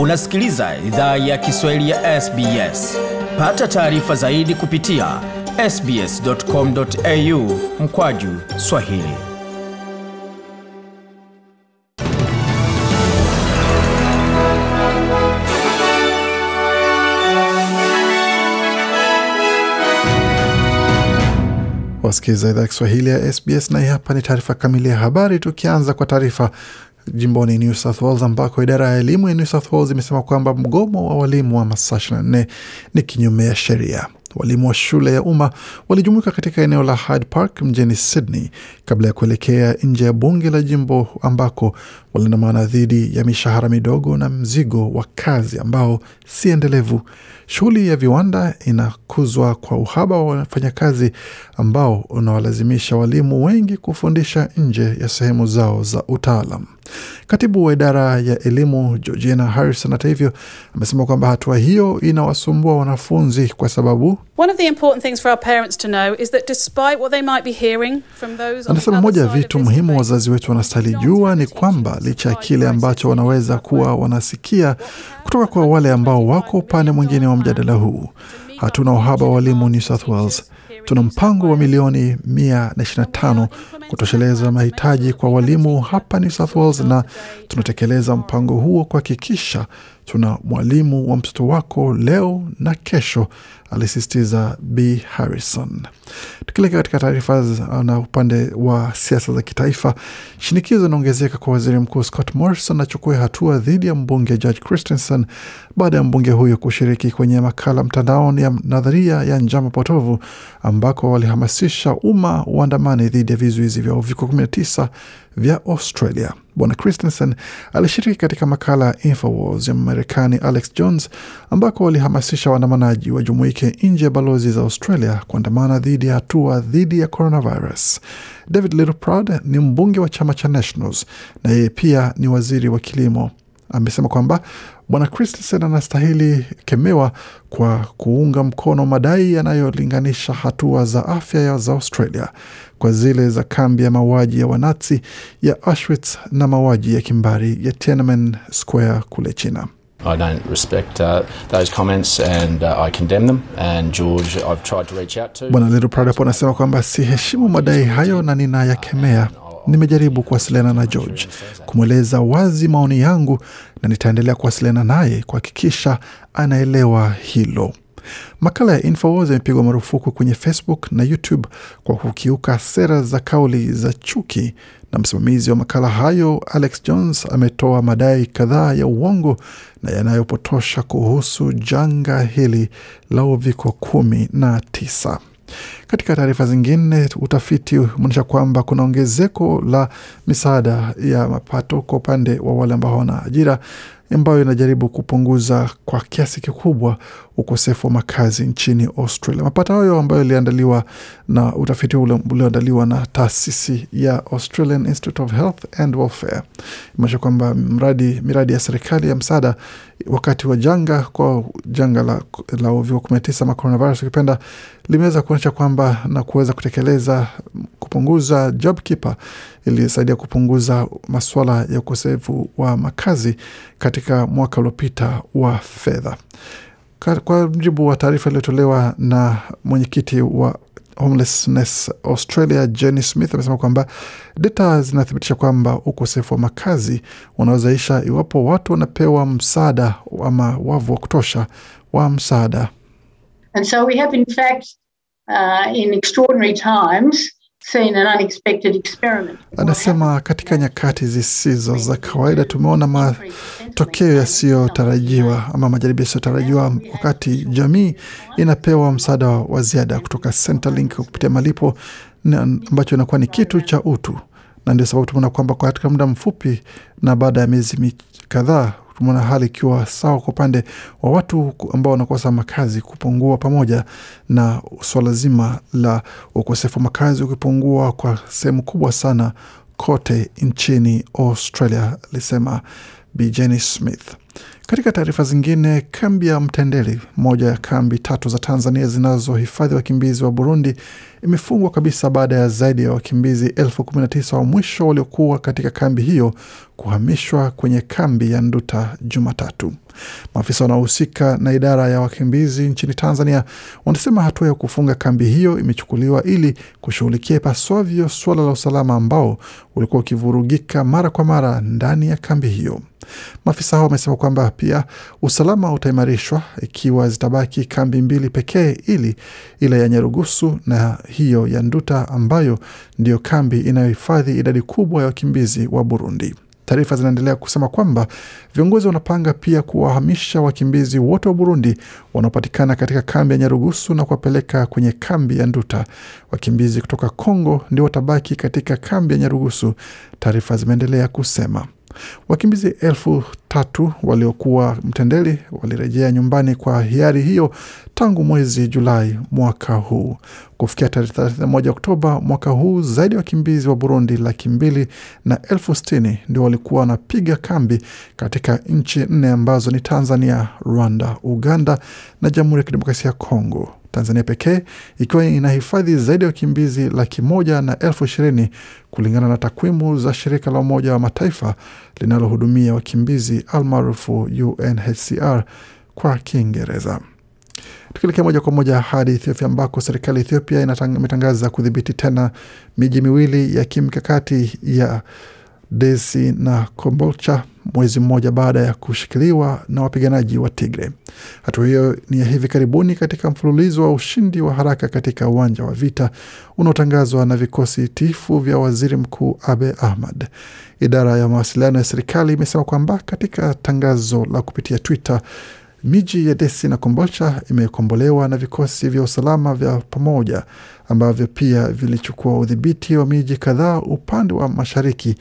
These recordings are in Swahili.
Unasikiliza idhaa ya Kiswahili ya SBS. Pata taarifa zaidi kupitia sbs.com.au mkwaju swahili. Wasikiliza idhaa Kiswahili ya SBS na hii hapa ni taarifa kamili ya habari, tukianza kwa taarifa jimboni New South Wales ambako idara ya elimu ya New South Wales imesema kwamba mgomo wa walimu wa masaa 24 ni kinyume ya sheria. Walimu wa shule ya umma walijumuika katika eneo la Hyde Park mjini Sydney kabla ya kuelekea nje ya bunge la jimbo ambako waliandamana dhidi ya mishahara midogo na mzigo wa kazi ambao si endelevu. Shughuli ya viwanda inakuzwa kwa uhaba wa wafanyakazi ambao unawalazimisha walimu wengi kufundisha nje ya sehemu zao za utaalam. Katibu wa idara ya elimu Georgina Harrison, hata hivyo, amesema kwamba hatua hiyo inawasumbua wanafunzi kwa sababu Anasema moja ya vitu muhimu wazazi wetu wanastahili jua ni kwamba licha ya kile ambacho wanaweza kuwa wanasikia kutoka kwa wale ambao wako upande mwingine wa mjadala huu, hatuna uhaba wa walimu New South Wales. Tuna mpango wa milioni 125 kutosheleza mahitaji kwa walimu hapa New South Wales, na tunatekeleza mpango huo kuhakikisha tuna mwalimu wa mtoto wako leo na kesho, alisisitiza B Harrison. Tukielekea katika taarifa na upande wa siasa za kitaifa, shinikizo inaongezeka kwa waziri mkuu Scott Morrison achukue hatua dhidi ya mbunge George Christensen baada ya mbunge huyo kushiriki kwenye makala mtandaoni ya nadharia ya njama potovu ambako walihamasisha umma uandamani dhidi ya vizuizi vya uviko 19 vya Australia. Bwana Christensen alishiriki katika makala ya Infowars ya Marekani Alex Jones ambako walihamasisha waandamanaji wajumuike nje ya balozi za Australia kuandamana dhidi ya hatua dhidi ya coronavirus. David Littleproud ni mbunge wa chama cha Nationals na yeye pia ni waziri wa kilimo. Amesema kwamba Bwana Christensen anastahili kemewa kwa kuunga mkono madai yanayolinganisha hatua za afya za Australia kwa zile za kambi ya mauaji ya Wanazi ya Auschwitz na mauaji ya kimbari ya Tiananmen Square kule China. I don't respect uh, those comments and uh, I condemn them and George I've tried to reach out to. Bwana Little hapo anasema kwamba siheshimu madai hayo na ninayakemea. Nimejaribu kuwasiliana na George kumweleza wazi maoni yangu na nitaendelea kuwasiliana naye kuhakikisha anaelewa hilo. Makala ya Infowars yamepigwa marufuku kwenye Facebook na YouTube kwa kukiuka sera za kauli za chuki, na msimamizi wa makala hayo Alex Jones ametoa madai kadhaa ya uongo na yanayopotosha kuhusu janga hili la uviko kumi na tisa. Katika taarifa zingine, utafiti umeonyesha kwamba kuna ongezeko la misaada ya mapato kwa upande wa wale ambao hawana ajira ambayo inajaribu kupunguza kwa kiasi kikubwa ukosefu wa makazi nchini Australia. Mapato hayo ambayo iliandaliwa na utafiti ulioandaliwa na taasisi ya Australian Institute of Health and Welfare imeonyesha kwamba mradi miradi ya serikali ya msaada wakati wa janga kwa janga la, la uviko kumi na tisa ama coronavirus ukipenda limeweza kuonyesha kwamba na kuweza kutekeleza kupunguza JobKeeper ilisaidia kupunguza masuala ya ukosefu wa makazi katika mwaka uliopita wa fedha. Kwa mujibu wa taarifa iliyotolewa na mwenyekiti wa Homelessness Australia Jenny Smith amesema kwamba data zinathibitisha kwamba ukosefu wa makazi unawezaisha iwapo watu wanapewa msaada ama wavu wa kutosha wa msaada. And so we have in fact uh, in extraordinary times Anasema katika nyakati zisizo za kawaida tumeona matokeo yasiyotarajiwa ama majaribio yasiyotarajiwa, wakati jamii inapewa msaada wa ziada kutoka Centrelink kupitia malipo ambacho inakuwa ni kitu cha utu, na ndio sababu tumeona kwamba katika muda mfupi na baada ya miezi kadhaa tumeona hali ikiwa sawa kwa upande wa watu ambao wanakosa makazi kupungua, pamoja na swala zima la ukosefu wa makazi ukipungua kwa sehemu kubwa sana kote nchini Australia, alisema Bi Jenny Smith. Katika taarifa zingine, kambi ya Mtendeli, moja ya kambi tatu za Tanzania zinazohifadhi wakimbizi wa Burundi, imefungwa kabisa baada ya zaidi ya wakimbizi elfu kumi na tisa wa mwisho waliokuwa katika kambi hiyo kuhamishwa kwenye kambi ya Nduta Jumatatu. Maafisa wanaohusika na idara ya wakimbizi nchini Tanzania wanasema hatua ya kufunga kambi hiyo imechukuliwa ili kushughulikia ipaswavyo suala la usalama ambao ulikuwa ukivurugika mara kwa mara ndani ya kambi hiyo. Maafisa hao wamesema kwamba pia usalama utaimarishwa ikiwa zitabaki kambi mbili pekee, ili ile ya Nyarugusu na hiyo ya Nduta ambayo ndiyo kambi inayohifadhi idadi kubwa ya wakimbizi wa Burundi. Taarifa zinaendelea kusema kwamba viongozi wanapanga pia kuwahamisha wakimbizi wote wa Burundi wanaopatikana katika kambi ya Nyarugusu na kuwapeleka kwenye kambi ya Nduta. Wakimbizi kutoka Kongo ndio watabaki katika kambi ya Nyarugusu, taarifa zimeendelea kusema. Wakimbizi elfu tatu waliokuwa Mtendeli walirejea nyumbani kwa hiari hiyo tangu mwezi Julai mwaka huu. Kufikia tarehe 31 Oktoba mwaka huu, zaidi ya wakimbizi wa Burundi laki mbili na elfu sitini ndio walikuwa wanapiga kambi katika nchi nne ambazo ni Tanzania, Rwanda, Uganda na Jamhuri ya Kidemokrasia ya Kongo. Tanzania pekee ikiwa inahifadhi zaidi ya wakimbizi laki moja na elfu ishirini kulingana na takwimu za shirika la Umoja wa Mataifa linalohudumia wakimbizi almaarufu UNHCR kwa Kiingereza. Tukielekea moja kwa moja hadi Ethiopia ambako serikali ya Ethiopia imetangaza kudhibiti tena miji miwili ya kimkakati ya Desi na Kombolcha mwezi mmoja baada ya kushikiliwa na wapiganaji wa Tigre. Hatua hiyo ni ya hivi karibuni katika mfululizo wa ushindi wa haraka katika uwanja wa vita unaotangazwa na vikosi tifu vya waziri mkuu Abe Ahmad. Idara ya mawasiliano ya serikali imesema kwamba katika tangazo la kupitia Twitter miji ya Desi na Kombolcha imekombolewa na vikosi vya usalama vya pamoja ambavyo pia vilichukua udhibiti wa miji kadhaa upande wa mashariki.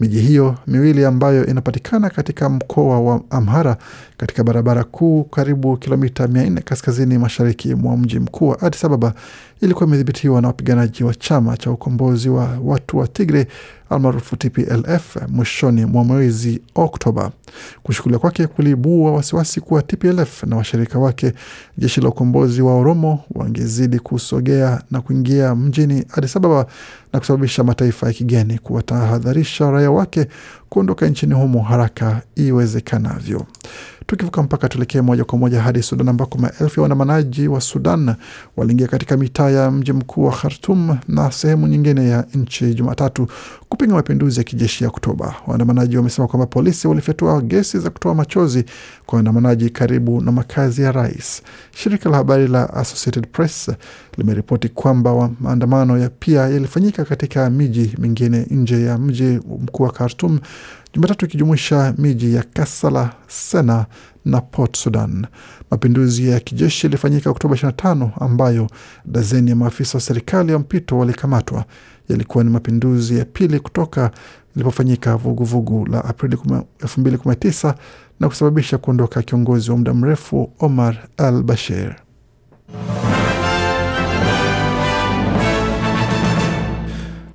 Miji hiyo miwili ambayo inapatikana katika mkoa wa Amhara katika barabara kuu karibu kilomita 400 kaskazini mashariki mwa mji mkuu wa Addis Ababa ilikuwa imedhibitiwa na wapiganaji wa chama cha ukombozi wa watu wa Tigre almaarufu TPLF mwishoni mwa mwezi Oktoba. Kushukuliwa kwake kuliibua wasiwasi kuwa TPLF na washirika wake jeshi la ukombozi wa Oromo wangezidi kusogea na kuingia mjini Addis Ababa na kusababisha mataifa ya kigeni kuwatahadharisha raia wake kuondoka nchini humo haraka iwezekanavyo. Tukivuka mpaka tuelekee moja kwa moja hadi Sudan ambako maelfu ya waandamanaji wa Sudan waliingia katika mitaa ya mji mkuu wa Khartum na sehemu nyingine ya nchi Jumatatu kupinga mapinduzi ya kijeshi ya Oktoba. Waandamanaji wamesema kwamba polisi walifyatua gesi za kutoa machozi kwa waandamanaji karibu na makazi ya rais. Shirika la habari la Associated Press limeripoti kwamba maandamano ya pia yalifanyika katika miji mingine nje ya mji mkuu wa Khartum Jumatatu ikijumuisha miji ya Kasala, Sena na Port Sudan. Mapinduzi ya kijeshi yalifanyika Oktoba 25 ambayo dazeni ya maafisa wa serikali ya mpito walikamatwa. Yalikuwa ni mapinduzi ya pili kutoka ilipofanyika vuguvugu la Aprili 2019 na kusababisha kuondoka kiongozi wa muda mrefu Omar al Bashir.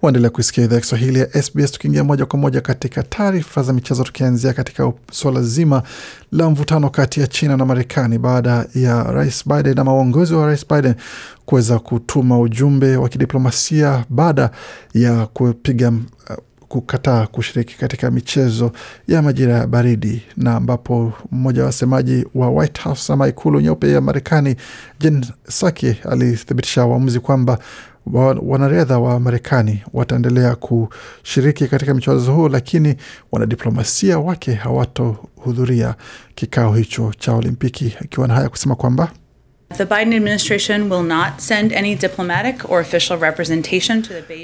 Waendelea kuisikia idhaa ya Kiswahili ya SBS, tukiingia moja kwa moja katika taarifa za michezo, tukianzia katika suala zima la mvutano kati ya China na Marekani baada ya Rais Biden ama uongozi wa Rais Biden kuweza kutuma ujumbe wa kidiplomasia baada ya kupiga uh, kukataa kushiriki katika michezo ya majira ya baridi, na ambapo mmoja wa wasemaji wa White House ama ikulu nyeupe ya Marekani Jen Psaki alithibitisha uamuzi kwamba wanariadha wa Marekani wataendelea kushiriki katika michezo huo, lakini wanadiplomasia wake hawatohudhuria kikao hicho cha Olimpiki, akiwa na haya kusema kwamba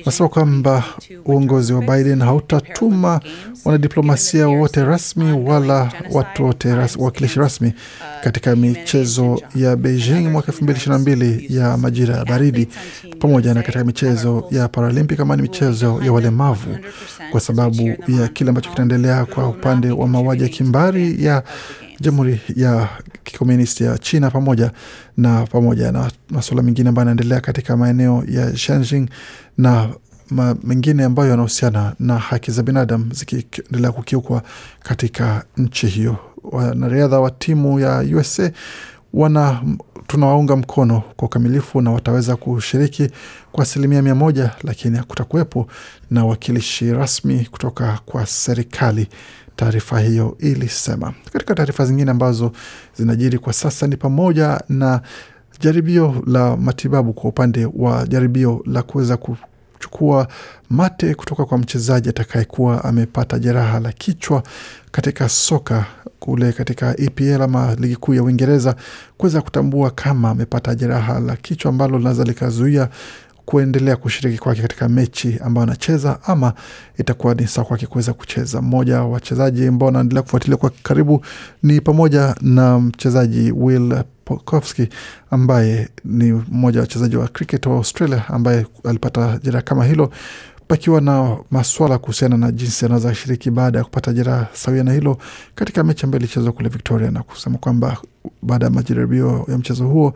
Nasema kwamba uongozi wa Biden hautatuma wanadiplomasia wote rasmi wala watu wote wawakilishi rasmi katika michezo ya Beijing mwaka elfu mbili ishirini na mbili ya majira ya baridi pamoja na katika michezo ya Paralympic kama ni michezo ya walemavu, kwa sababu ya kile ambacho kinaendelea kwa upande wa mauaji ya kimbari ya Jamhuri ya Kikomunisti ya China pamoja na pamoja na masuala mengine ambayo yanaendelea katika maeneo ya Xinjiang na mengine ambayo yanahusiana na haki za binadamu zikiendelea kukiukwa katika nchi hiyo. Wanariadha wa timu ya USA wana tunawaunga mkono kwa ukamilifu na wataweza kushiriki kwa asilimia mia moja, lakini hakutakuwepo na wakilishi rasmi kutoka kwa serikali. Taarifa hiyo ilisema. Katika taarifa zingine ambazo zinajiri kwa sasa ni pamoja na jaribio la matibabu kwa upande wa jaribio la kuweza kuchukua mate kutoka kwa mchezaji atakayekuwa amepata jeraha la kichwa katika soka kule katika EPL ama ligi kuu ya Uingereza kuweza kutambua kama amepata jeraha la kichwa ambalo linaweza likazuia kuendelea kushiriki kwake katika mechi ambayo anacheza ama itakuwa ni sawa kwake kuweza kucheza. Mmoja wa wachezaji ambao anaendelea kufuatilia kwa karibu ni pamoja na mchezaji Will Pokowski ambaye ni mmoja wa wachezaji wa cricket wa Australia ambaye alipata jeraha kama hilo pakiwa na maswala kuhusiana na jinsi anaweza shiriki baada ya kupata jeraha sawia na hilo katika mechi ambayo ilichezwa kule Victoria, na kusema kwamba baada ya majaribio ya mchezo huo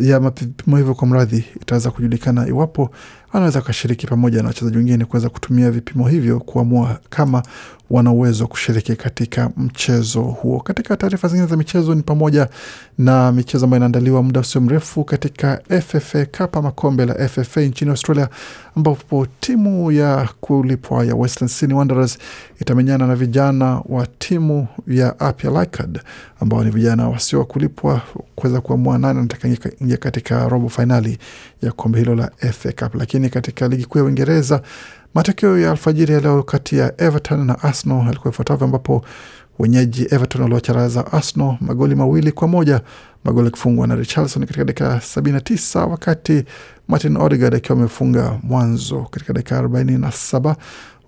ya vipimo hivyo kwa mradhi, itaweza kujulikana iwapo anaweza kashiriki pamoja na wachezaji wengine kuweza kutumia vipimo hivyo kuamua kama wana uwezo kushiriki katika mchezo huo. Katika taarifa zingine za michezo ni pamoja na michezo ambayo inaandaliwa muda usio mrefu katika FFA Cup ama kombe la FFA nchini Australia, ambapo timu ya kulipwa ya Western Sydney Wanderers itamenyana na vijana wa timu ya Apia Leichardt ambao ni vijana wasio wa kulipwa kuweza kuamua nani anataka katika robo fainali ya kombe hilo la FA Cup. Lakini katika ligi kuu ya Uingereza matokeo ya alfajiri ya leo kati ya Everton na Arsenal yalikuwa ifuatavyo, ambapo wenyeji Everton waliocharaza Arsenal magoli mawili kwa moja, magoli yakifungwa na Richarlison katika dakika sabini na tisa wakati Martin Odegaard akiwa amefunga mwanzo katika dakika arobaini na saba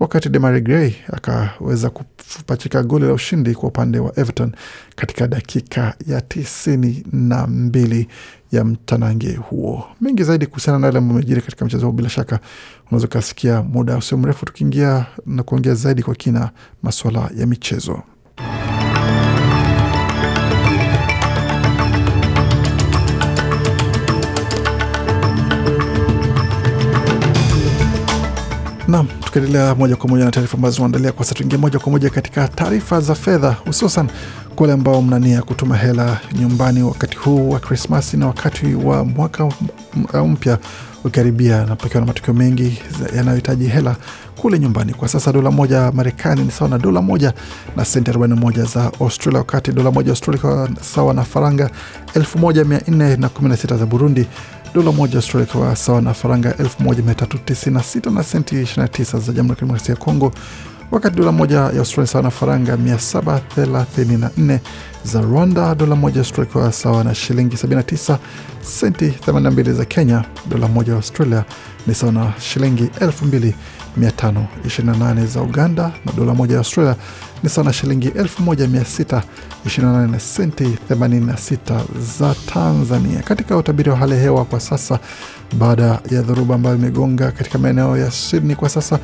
wakati Demarai Gray akaweza kupachika goli la ushindi kwa upande wa Everton katika dakika ya tisini na mbili ya mtanange huo. Mengi zaidi kuhusiana na yale ambayo amejiri katika mchezo huo, bila shaka unaweza ukasikia muda usio mrefu tukiingia na kuongea zaidi kwa kina masuala ya michezo. Nam, tukiendelea moja kwa moja na taarifa ambazo tunaandalia kwa sasa, tuingia moja kwa moja katika taarifa za fedha, hususan kwa wale ambao mnania kutuma hela nyumbani wakati huu wa Krismasi na wakati wa mwaka mpya ukikaribia, na pakiwa na matukio mengi yanayohitaji hela kule nyumbani. Kwa sasa dola moja Marekani ni sawa na dola moja na senti 41 za Australia, wakati dola moja Australia sawa na faranga 1416 za Burundi dola moja Australia ikiwa sawa na faranga 1396 na senti 29 za Jamhuri ya Kidemokrasia ya Kongo, wakati dola moja ya Australia sawa na faranga 734 za Rwanda, dola moja Australia ikiwa sawa na shilingi 79 senti 82 za Kenya, dola moja Australia ni sawa na shilingi 2528 za Uganda, na dola moja ya Australia ni sawa na shilingi 1628 na senti 86 za Tanzania. Katika utabiri wa hali ya hewa kwa sasa, baada ya dhoruba ambayo imegonga katika maeneo ya Sydney kwa sasa,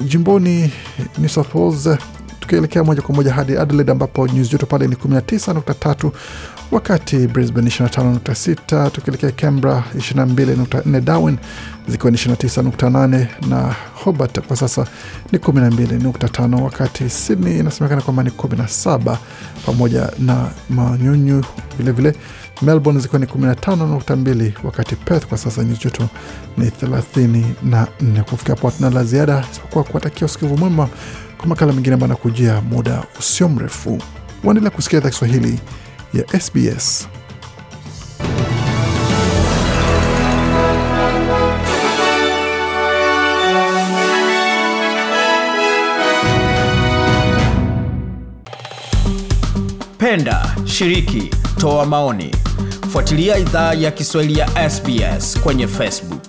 jimboni ni Wales, tukielekea moja kwa moja hadi Adelaide ambapo nyuzi joto pale ni 19.3 wakati Brisbane 25.6, tukielekea Canberra 22.4, Darwin zikiwa ni 29.8 na Hobart kwa sasa ni 12.5, wakati Sydney inasemekana kwamba ni 17 pamoja na manyunyu vilevile. Melbourne zikiwa ni 15.2, wakati Perth kwa sasa nyuzi joto ni 34. Kufikia hapo hatuna la ziada isipokuwa kuwatakia usikivu mwema makala mengine ambayo anakujia muda usio mrefu. Waendelea kusikia idhaa Kiswahili ya SBS. Penda, shiriki, toa maoni. Fuatilia idhaa ya Kiswahili ya SBS kwenye Facebook.